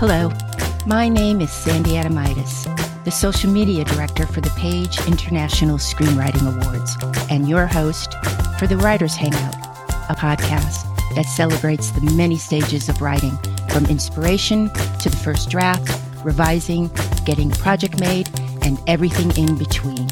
Hello, my name is Sandy Adomaitis, the social media director for the Page International Screenwriting Awards, and your host for the Writers Hangout, a podcast that celebrates the many stages of writing, from inspiration to the first draft, revising, getting a project made, and everything in between.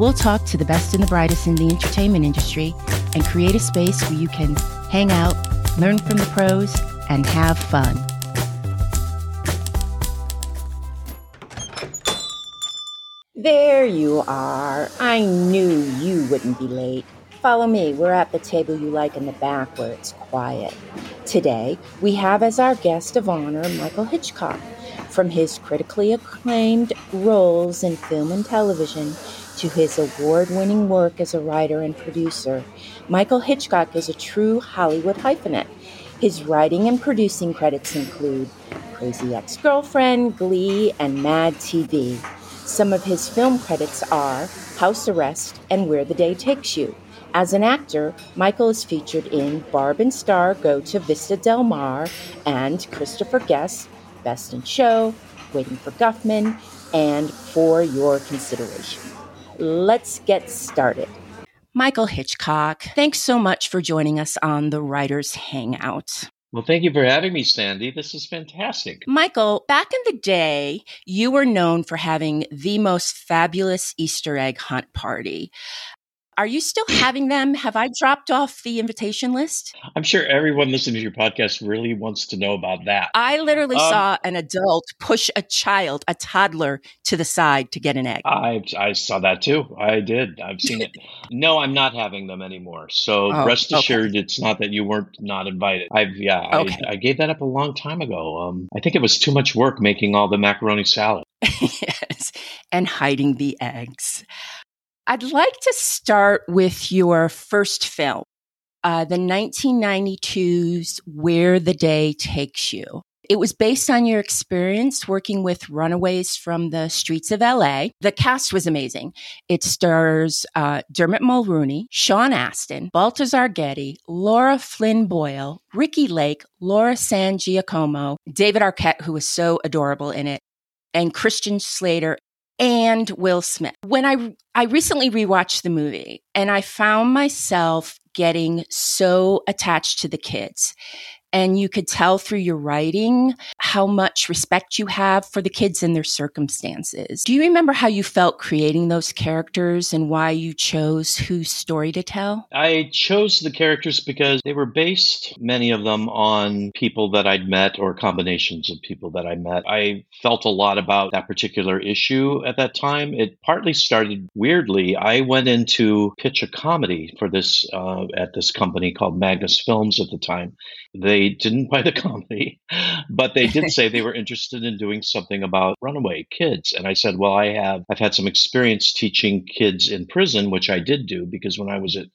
We'll talk to the best and the brightest in the entertainment industry and create a space where you can hang out, learn from the pros, and have fun. There you are. I knew you wouldn't be late. Follow me. We're at the table you like in the back where it's quiet. Today, we have as our guest of honor Michael Hitchcock. From his critically acclaimed roles in film and television to his award winning work as a writer and producer, Michael Hitchcock is a true Hollywood hyphenate. His writing and producing credits include Crazy Ex Girlfriend, Glee, and Mad TV. Some of his film credits are House Arrest and Where the Day Takes You. As an actor, Michael is featured in Barb and Star Go to Vista Del Mar and Christopher Guest, Best in Show, Waiting for Guffman, and For Your Consideration. Let's get started. Michael Hitchcock, thanks so much for joining us on the Writers Hangout. Well, thank you for having me, Sandy. This is fantastic. Michael, back in the day, you were known for having the most fabulous Easter egg hunt party. Are you still having them? Have I dropped off the invitation list? I'm sure everyone listening to your podcast really wants to know about that. I literally um, saw an adult push a child, a toddler, to the side to get an egg. I, I saw that too. I did. I've seen it. no, I'm not having them anymore. So oh, rest assured, okay. it's not that you weren't not invited. I've yeah, okay. I, I, gave that up a long time ago. Um, I think it was too much work making all the macaroni salad. yes, and hiding the eggs. I'd like to start with your first film, uh, the 1992's Where the Day Takes You. It was based on your experience working with runaways from the streets of LA. The cast was amazing. It stars uh, Dermot Mulroney, Sean Astin, Balthazar Getty, Lara Flynn Boyle, Ricki Lake, Laura San Giacomo, David Arquette, who was so adorable in it, and Christian Slater and Will Smith. When I I recently rewatched the movie and I found myself getting so attached to the kids and you could tell through your writing how much respect you have for the kids and their circumstances. Do you remember how you felt creating those characters and why you chose whose story to tell? I chose the characters because they were based, many of them, on people that I'd met or combinations of people that I met. I felt a lot about that particular issue at that time. It partly started weirdly. I went in to pitch a comedy for this uh, at this company called Magnus Films at the time. They didn't buy the comedy, but they did say they were interested in doing something about runaway kids. And I said, well, I have, I've had some experience teaching kids in prison, which I did do because when I was at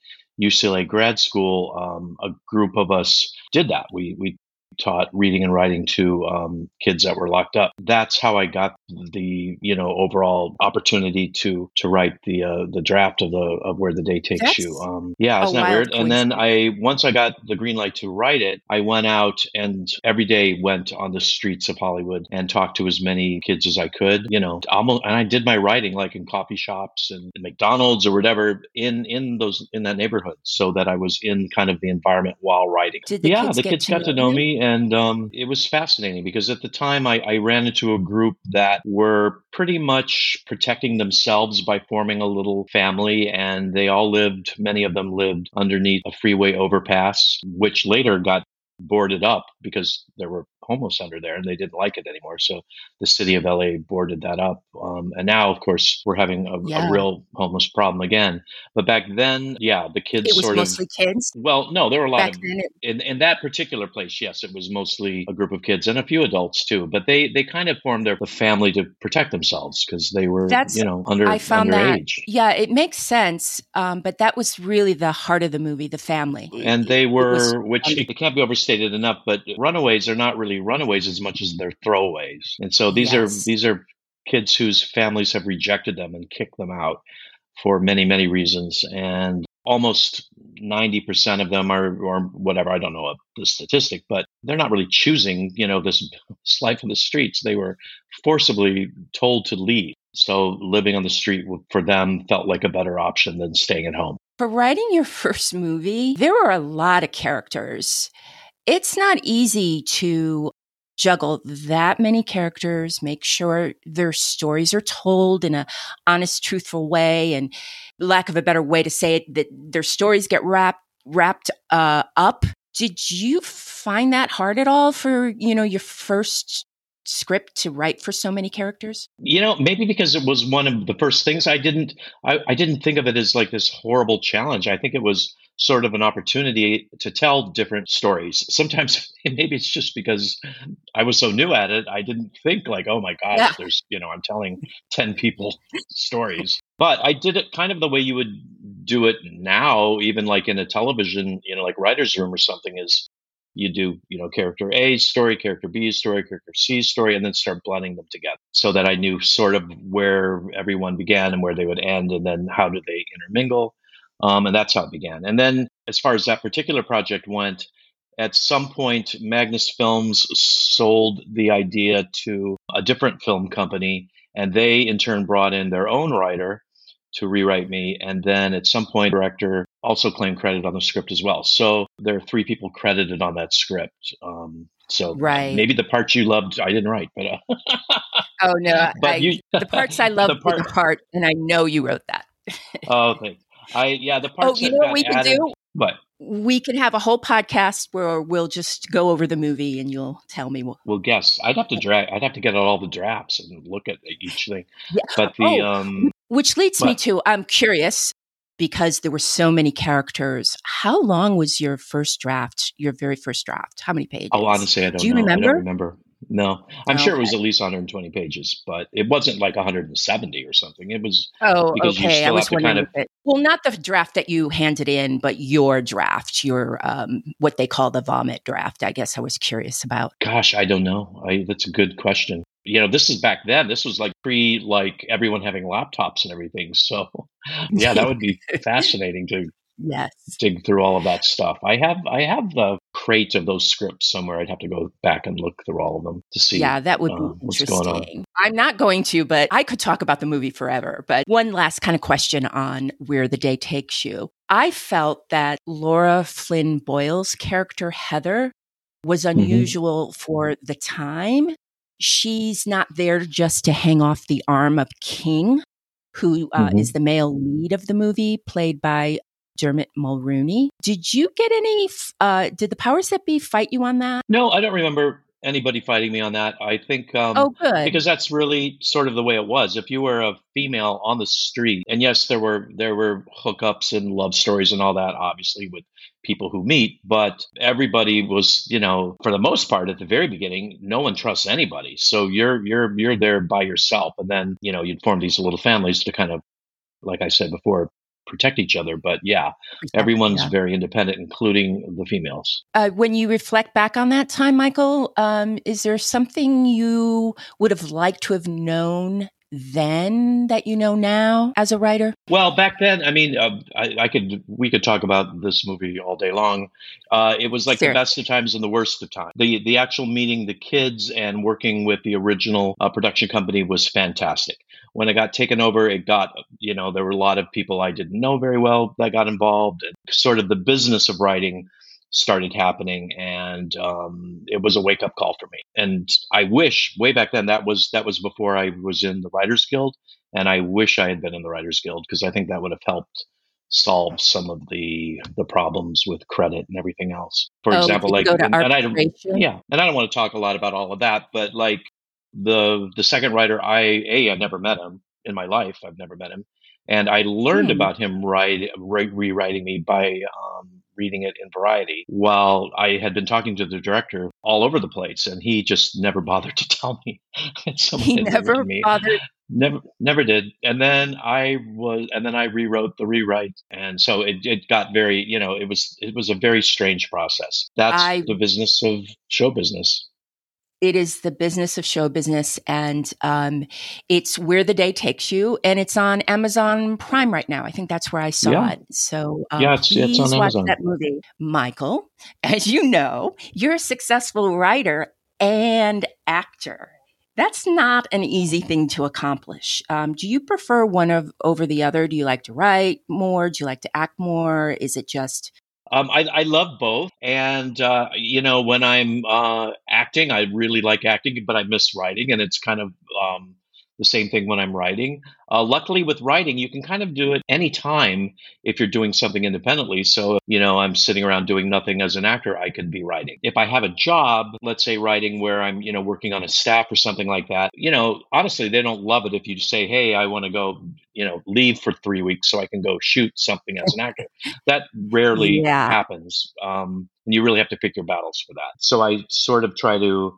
UCLA grad school, um, a group of us did that. We, we taught reading and writing to um, kids that were locked up. That's how I got the you know overall opportunity to to write the uh, the draft of the of where the day takes That's you. Um, yeah, isn't that weird? And then I once I got the green light to write it, I went out and every day went on the streets of Hollywood and talked to as many kids as I could. You know, almost, and I did my writing like in coffee shops and McDonald's or whatever in in those in that neighborhood, so that I was in kind of the environment while writing. Did the yeah, kids the kids got to know me and um, it was fascinating because at the time I, I, ran into a group that were pretty much protecting themselves by forming a little family, and they all lived, many of them lived underneath a freeway overpass, which later got boarded up because there were homeless under there and they didn't like it anymore. So the city of LA boarded that up. Um, and now, of course, we're having a, yeah. a, real homeless problem again. But back then, yeah, the kids it was sort mostly of. kids? Well, no, there were a lot back of. Then it, in, in that particular place, yes, it was mostly a group of kids and a few adults too. But they, they kind of formed their family to protect themselves because they were, That's, you know, under I found underage. That, yeah, it makes sense. Um, but that was really the heart of the movie, the family. And they were, which um, it can't be overstated enough, but runaways are not really runaways as much as they're throwaways. And so these yes. are these are kids whose families have rejected them and kicked them out for many many reasons and almost 90% of them are or whatever i don't know the statistic but they're not really choosing, you know, this, this life in the streets. They were forcibly told to leave. So living on the street for them felt like a better option than staying at home. For writing your first movie, there were a lot of characters. It's not easy to juggle that many characters, make sure their stories are told in a honest, truthful way, and lack of a better way to say it, that their stories get wrapped wrapped uh, up. Did you find that hard at all for you know your first script to write for so many characters? You know, maybe because it was one of the first things I didn't I, I didn't think of it as like this horrible challenge. I think it was sort of an opportunity to tell different stories. Sometimes maybe it's just because I was so new at it, I didn't think like, oh my gosh, yeah. there's you know, I'm telling 10 people stories. But I did it kind of the way you would do it now, even like in a television, you know, like writer's room or something is you do, you know, character A story, character B story, character C story, and then start blending them together so that I knew sort of where everyone began and where they would end, and then how did they intermingle. Um, and that's how it began. And then, as far as that particular project went, at some point, Magnus Films sold the idea to a different film company, and they in turn brought in their own writer to rewrite me. And then at some point, director also claimed credit on the script as well. So there are three people credited on that script. Um, so right. maybe the parts you loved, I didn't write, but uh, oh no, but I, you, the parts I loved the part, the part, and I know you wrote that. oh, thanks. I yeah, the parts. Oh, you know what we can do? What? We can have a whole podcast where we'll just go over the movie and you'll tell me. What- well, guess I'd have to drag. I'd have to get all the drafts and look at each thing. Yeah. But the oh, um, which leads but, me to I'm curious because there were so many characters. How long was your first draft? Your very first draft? How many pages? Oh, honestly, I don't. Do you know. remember? I don't remember. No, I'm okay. sure it was at least 120 pages, but it wasn't like 170 or something. It was. Oh, okay. I was wondering. Kind of, it, well, not the draft that you handed in, but your draft, your um, what they call the vomit draft. I guess I was curious about. Gosh, I don't know. I, that's a good question. You know, this is back then. This was like pre, like everyone having laptops and everything. So, yeah, that would be fascinating to yes dig through all of that stuff i have i have the crate of those scripts somewhere i'd have to go back and look through all of them to see yeah that would uh, be interesting i'm not going to but i could talk about the movie forever but one last kind of question on where the day takes you i felt that lara flynn boyle's character heather was mm-hmm. unusual mm-hmm. for the time she's not there just to hang off the arm of king who uh, mm-hmm. is the male lead of the movie, played by Dermot Mulroney. Did you get any? Uh, did the powers that be fight you on that? No, I don't remember anybody fighting me on that. I think, um, oh, good, because that's really sort of the way it was. If you were a female on the street, and yes, there were there were hookups and love stories and all that, obviously with people who meet, but everybody was, you know, for the most part at the very beginning, no one trusts anybody. So you're you're you're there by yourself, and then you know you'd form these little families to kind of like I said before, protect each other. But yeah, everyone's yeah. very independent, including the females. Uh, when you reflect back on that time, Michael, um, is there something you would have liked to have known then that you know now as a writer? Well, back then, I mean, uh, I, I, could we could talk about this movie all day long. Uh, it was like the best of times and the worst of times. The the actual meeting the kids and working with the original uh, production company was fantastic when it got taken over, it got, you know, there were a lot of people I didn't know very well that got involved. Sort of the business of writing started happening and um, it was a wake up call for me and i wish way back then that was that was before i was in the writers guild and i wish i had been in the writers guild because i think that would have helped solve some of the the problems with credit and everything else for oh, example like and, and I don't, yeah and i don't want to talk a lot about all of that but like the the second writer i a i've never met him in my life i've never met him and i learned hmm. about him write, re- rewriting me by um, reading it in variety while i had been talking to the director all over the place and he just never bothered to tell me. He never bothered never never did. And then i was and then i rewrote the rewrite and so it, it got very you know it was it was a very strange process. That's I, the business of show business It is the business of show business, and um, it's where the day takes you, and it's on Amazon Prime right now. I think that's where I saw Yeah. it. So um, Yeah, it's- please it's on watch Amazon. that movie, Michael. As you know, you're a successful writer and actor. That's not an easy thing to accomplish. Um, do you prefer one of over the other? Do you like to write more? Do you like to act more? Is it just Um, I, I love both, and uh, you know, when I'm uh, acting, I really like acting, but I miss writing, and it's kind of um, the same thing when I'm writing. Uh, luckily, with writing, you can kind of do it anytime if you're doing something independently. So, you know, I'm sitting around doing nothing as an actor, I could be writing. If I have a job, let's say writing where I'm, you know, working on a staff or something like that, you know, honestly, they don't love it if you say, hey, I want to go, you know, leave for three weeks so I can go shoot something as an actor. That rarely Yeah. happens. Um, and you really have to pick your battles for that. So I sort of try to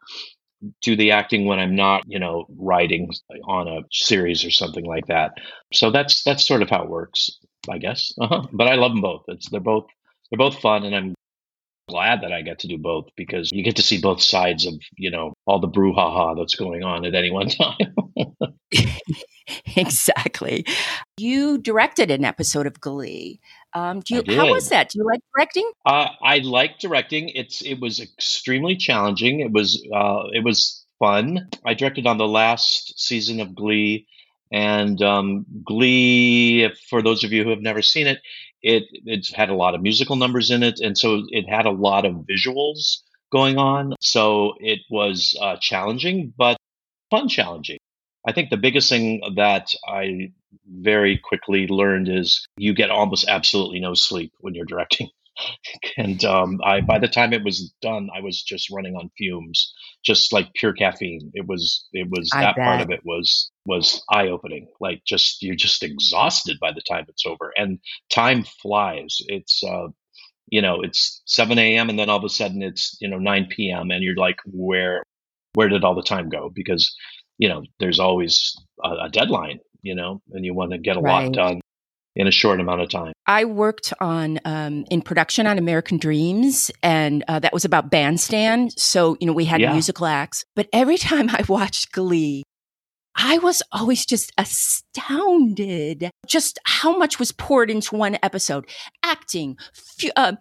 do the acting when I'm not, you know, writing on a series or something like that. So that's that's sort of how it works, I guess. Uh-huh. But I love them both. It's they're both they're both fun, and I'm glad that I get to do both because you get to see both sides of you know all the brouhaha that's going on at any one time. exactly? You directed an episode of Glee. Um, do you? How was that? Do you like directing? Uh, I like directing. It's it was extremely challenging. It was uh, it was fun. I directed on the last season of Glee, and um, Glee. For those of you who have never seen it, it it's had a lot of musical numbers in it, and so it had a lot of visuals going on. So it was uh, challenging, but fun challenging. I think the biggest thing that I very quickly learned is you get almost absolutely no sleep when you're directing and um, I by the time it was done, I was just running on fumes, just like pure caffeine. It was it was I that part of it was was eye opening. Like just you're just exhausted by the time it's over, and time flies. It's uh, you know it's 7 a.m. and then all of a sudden it's you know 9 p.m. and you're like where where did all the time go? Because you know there's always a, a deadline, you know, and you want to get a Right. lot done in a short amount of time. I worked on um, in production on American Dreams, and uh, that was about bandstand. So you know we had Yeah. musical acts, but every time I watched Glee, I was always just astounded just how much was poured into one episode. Acting, fu- uh,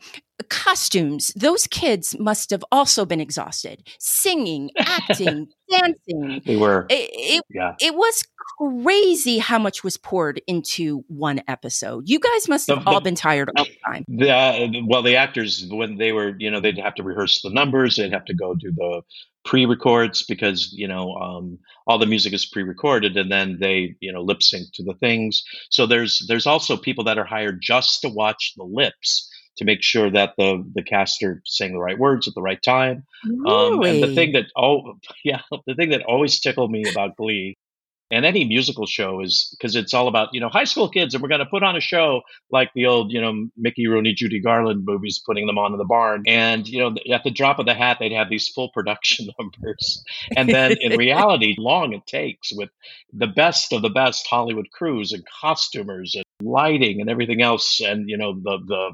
costumes. Those kids must have also been exhausted. Singing, acting, dancing. They were It, it yeah. it was crazy how much was poured into one episode. You guys must have The- all the- been tired all the time. The, uh, well, the actors when they were, you know, they'd have to rehearse the numbers. They'd have to go do the pre-records because you know um, all the music is pre-recorded, and then they, you know, lip sync to the things. So there's there's also people that are hired just to watch the lips to make sure that the the cast are saying the right words at the right time. Um, and the thing that oh yeah, the thing that always tickled me about Glee and any musical show is because it's all about you know high school kids and we're going to put on a show like the old you know Mickey Rooney Judy Garland movies putting them on in the barn. And you know at the drop of the hat they'd have these full production numbers. And then in reality long it takes with the best of the best Hollywood crews and costumers and lighting and everything else and you know the the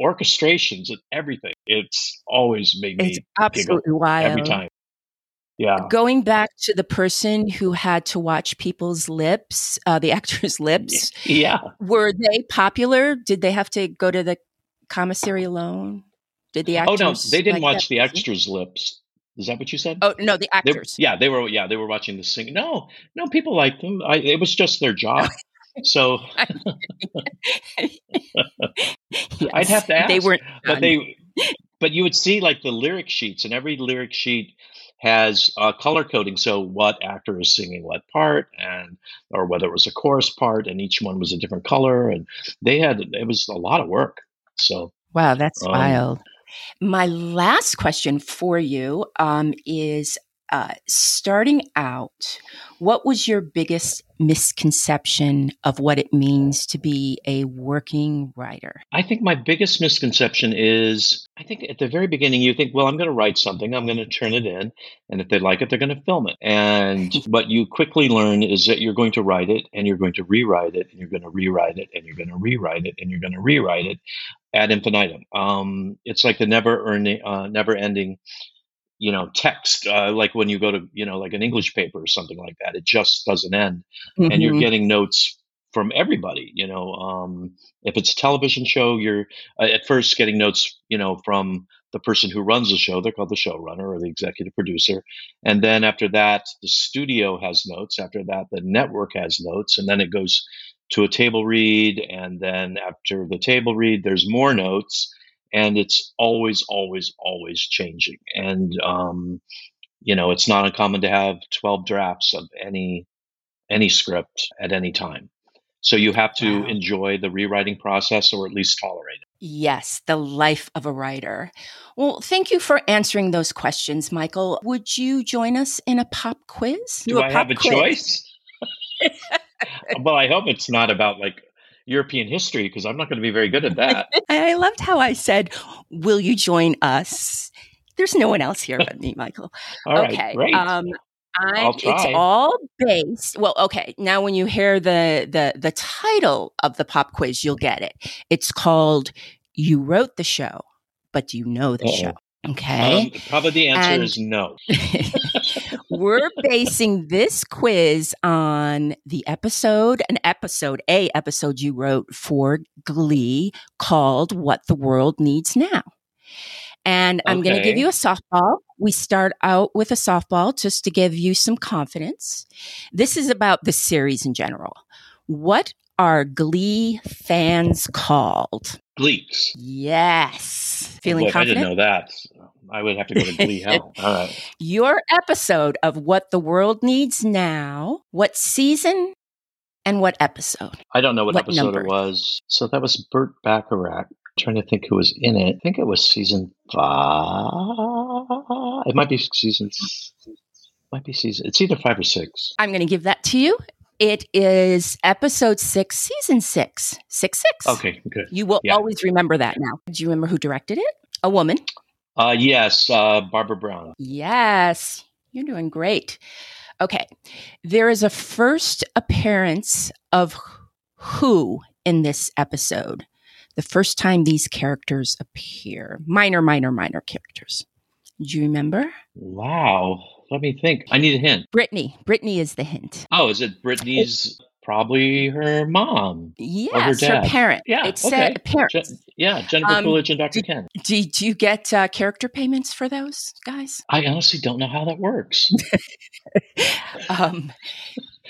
orchestrations and everything it's always made me it's absolutely wild. every time yeah Going back to the person who had to watch people's lips, uh, the actors' lips, yeah were they popular? Did they have to go to the commissary alone? Did the actors? oh no they didn't like watch the extras lips is that what you said Oh no, the They- actors. yeah, they were. Yeah, they were watching the sing. No, no, people liked them. I, it was just their job. So Yes. I'd have to ask. They weren't. but they, but you would see like the lyric sheets, and every lyric sheet has uh, color coding. So what actor is singing what part, and or whether it was a chorus part, and each one was a different color, and they had it was a lot of work. So Wow, that's Um, wild. My last question for you um, is uh, starting out, what was your biggest misconception of what it means to be a working writer? I think my biggest misconception is I think at the very beginning you think, well, I'm going to write something, I'm going to turn it in, and if they like it, they're going to film it. And what you quickly learn is that you're going to write it, and you're going to rewrite it, and you're going to rewrite it, and you're going to rewrite it, and you're going to rewrite it ad infinitum. Um, it's like the never earning, uh, never ending. You know text uh, like when you go to you know like an english paper or something like that it just doesn't end. Mm-hmm. and you're mm-hmm. getting notes from everybody you know um, if it's a television show you're uh, at first getting notes you know from the person who runs the show they're called the showrunner or the executive producer. And then after that the studio has notes. After that the network has notes. And then it goes to a table read. And then after the table read there's more notes and it's always, always, always changing. And um, you know, it's not uncommon to have twelve drafts of any any script at any time. So you have to wow. enjoy the rewriting process or at least tolerate it. Yes, the life of a writer. Well, thank you for answering those questions, Michael. Would you join us in a pop quiz? Do, Do I have a quiz? choice? well, I hope it's not about like European history because I'm not going to be very good at that. I loved how I said, Will you join us? There's no one else here but me, Michael. all okay. Right. Um, I, it's all based. Well, okay. Now, when you hear the the the title of the pop quiz, you'll get it. It's called "You Wrote the Show, but Do You Know the Uh-oh. Show?" Okay. Um, probably the answer and is no. we're basing this quiz on the episode, an episode, a episode you wrote for Glee called What the World Needs Now. And I'm okay. going to give you a softball. We start out with a softball just to give you some confidence. This is about the series in general. What are Glee fans called? Gleeks. Yes. Feeling confident? I didn't know that. I would have to go to Glee Hell. All right. Your episode of What the World Needs Now, what season and what episode? I don't know what, what episode number? it was. So that was Burt Bacharach. I'm trying to think who was in it. I think it was season five. It might be season. Might be season. It's either five or six. I'm going to give that to you. It is episode six, season six, six six. Okay, good. You will yeah. always remember that now. Do you remember who directed it? A woman. Uh, yes, uh, Barbara Brown. Yes, you're doing great. Okay, there is a first appearance of who in this episode. The first time these characters appear, minor, minor, minor characters. Do you remember? Wow. Let me think. I need a hint. Brittany. Brittany is the hint. Oh, is it Brittany's probably her mom. Yes, her, her, parent. Yeah, it said parent. Je- yeah, Jennifer um, Coolidge and Dr. Do, Ken. Do, do you get uh, character payments for those guys? I honestly don't know how that works. um,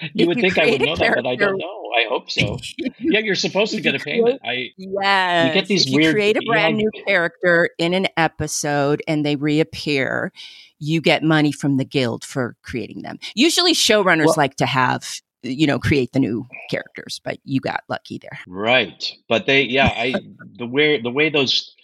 you would you think I would know that, but I don't know. I hope so. yeah, you're supposed to get a payment. I yeah. You get these if weird. You create a brand new character in an episode, and they reappear. You get money from the guild for creating them. Usually, showrunners well, like to have you know create the new characters but you got lucky there. Right. But they yeah i the way the way those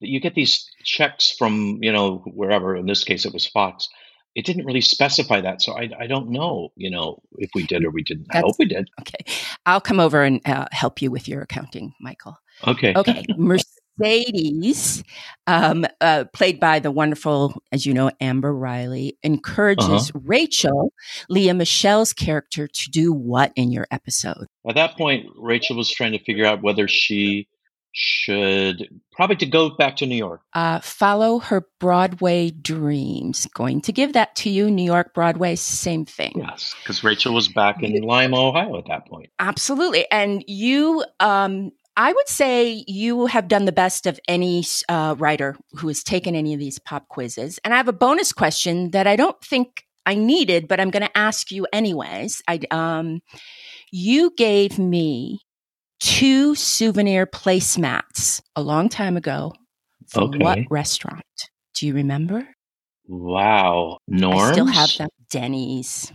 you get these checks from you know wherever in this case it was fox it didn't really specify that. So i, I don't know you know if we did or we didn't. That's, i hope we did. okay. I'll come over and uh, help you with your accounting michael. Okay. Okay Mercedes, um, uh, played by the wonderful, as you know, Amber Riley, encourages uh-huh. Rachel, Lea Michele's character, to do what in your episode? At that point, Rachel was trying to figure out whether she should probably to go back to New York. Uh, follow her Broadway dreams. Going to give that to you. New York Broadway, same thing. Yes, because Rachel was back in Lima, Ohio at that point. Absolutely, and you um, I would say you have done the best of any uh, writer who has taken any of these pop quizzes. And I have a bonus question that I don't think I needed, but I'm going to ask you anyways. I, um, you gave me two souvenir placemats a long time ago. For okay. what restaurant? Do you remember? Wow. Norms? I still have them. Denny's.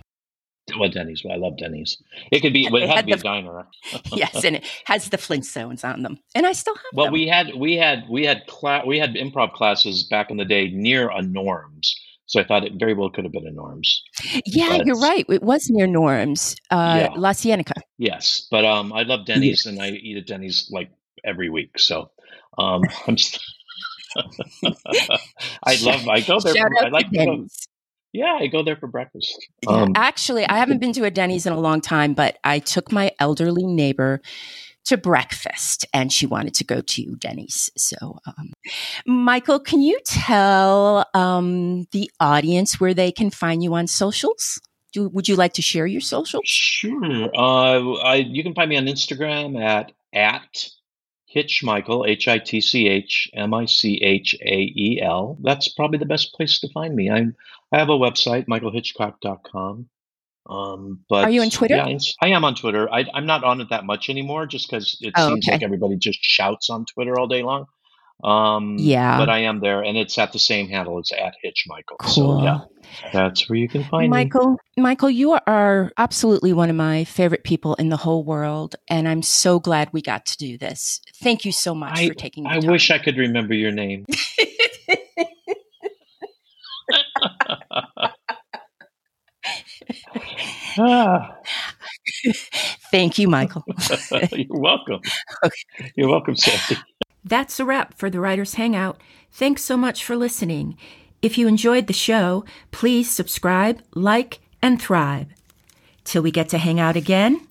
Well, Denny's. Well, I love Denny's. It could be. Well, it, had to be the, a diner. yes, and it has the Flintstones on them, and I still have. Well, them. we had we had we had cla- we had improv classes back in the day near a Norms, so I thought it very well could have been a Norms. Yeah, but, you're right. It was near Norms, uh, yeah. La Cienega. Yes, but um, I love Denny's, and I eat at Denny's like every week. So um, I'm just. I love. I go there. I like Denny's. Yeah, I go there for breakfast. Um, Actually, I haven't been to a Denny's in a long time, but I took my elderly neighbor to breakfast and she wanted to go to Denny's. So, um, Michael, can you tell um, the audience where they can find you on socials? Do, would you like to share your socials? Sure. Uh, I, you can find me on Instagram at at Hitch Michael, H I T C H M I C H A E L. That's probably the best place to find me. I'm, I have a website, michaelhitchcock.com. Um, but Are you on Twitter? Yeah, I am on Twitter. I, am not on it that much anymore, just because it Oh, seems okay. like everybody just shouts on Twitter all day long. Um, Yeah. but I am there, and it's at the same handle. It's at Hitch Michael. Cool. So yeah, that's where you can find me. Michael, Michael, you are absolutely one of my favorite people in the whole world, and I'm so glad we got to do this. Thank you so much for taking the I time. wish I could remember your name. ah, Thank you, Michael. you're welcome. You're welcome, Sandy. That's a wrap for the Writers Hangout. Thanks so much for listening. If you enjoyed the show, please subscribe, like, and thrive. Till we get to hang out again,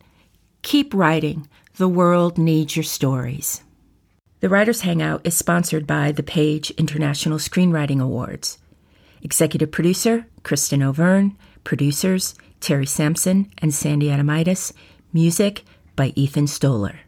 keep writing. The world needs your stories. The Writers Hangout is sponsored by the Page International Screenwriting Awards. Executive producer, Kristin Overn. Producers, Terry Sampson and Sandy Adomaitis. Music by Ethan Stoller.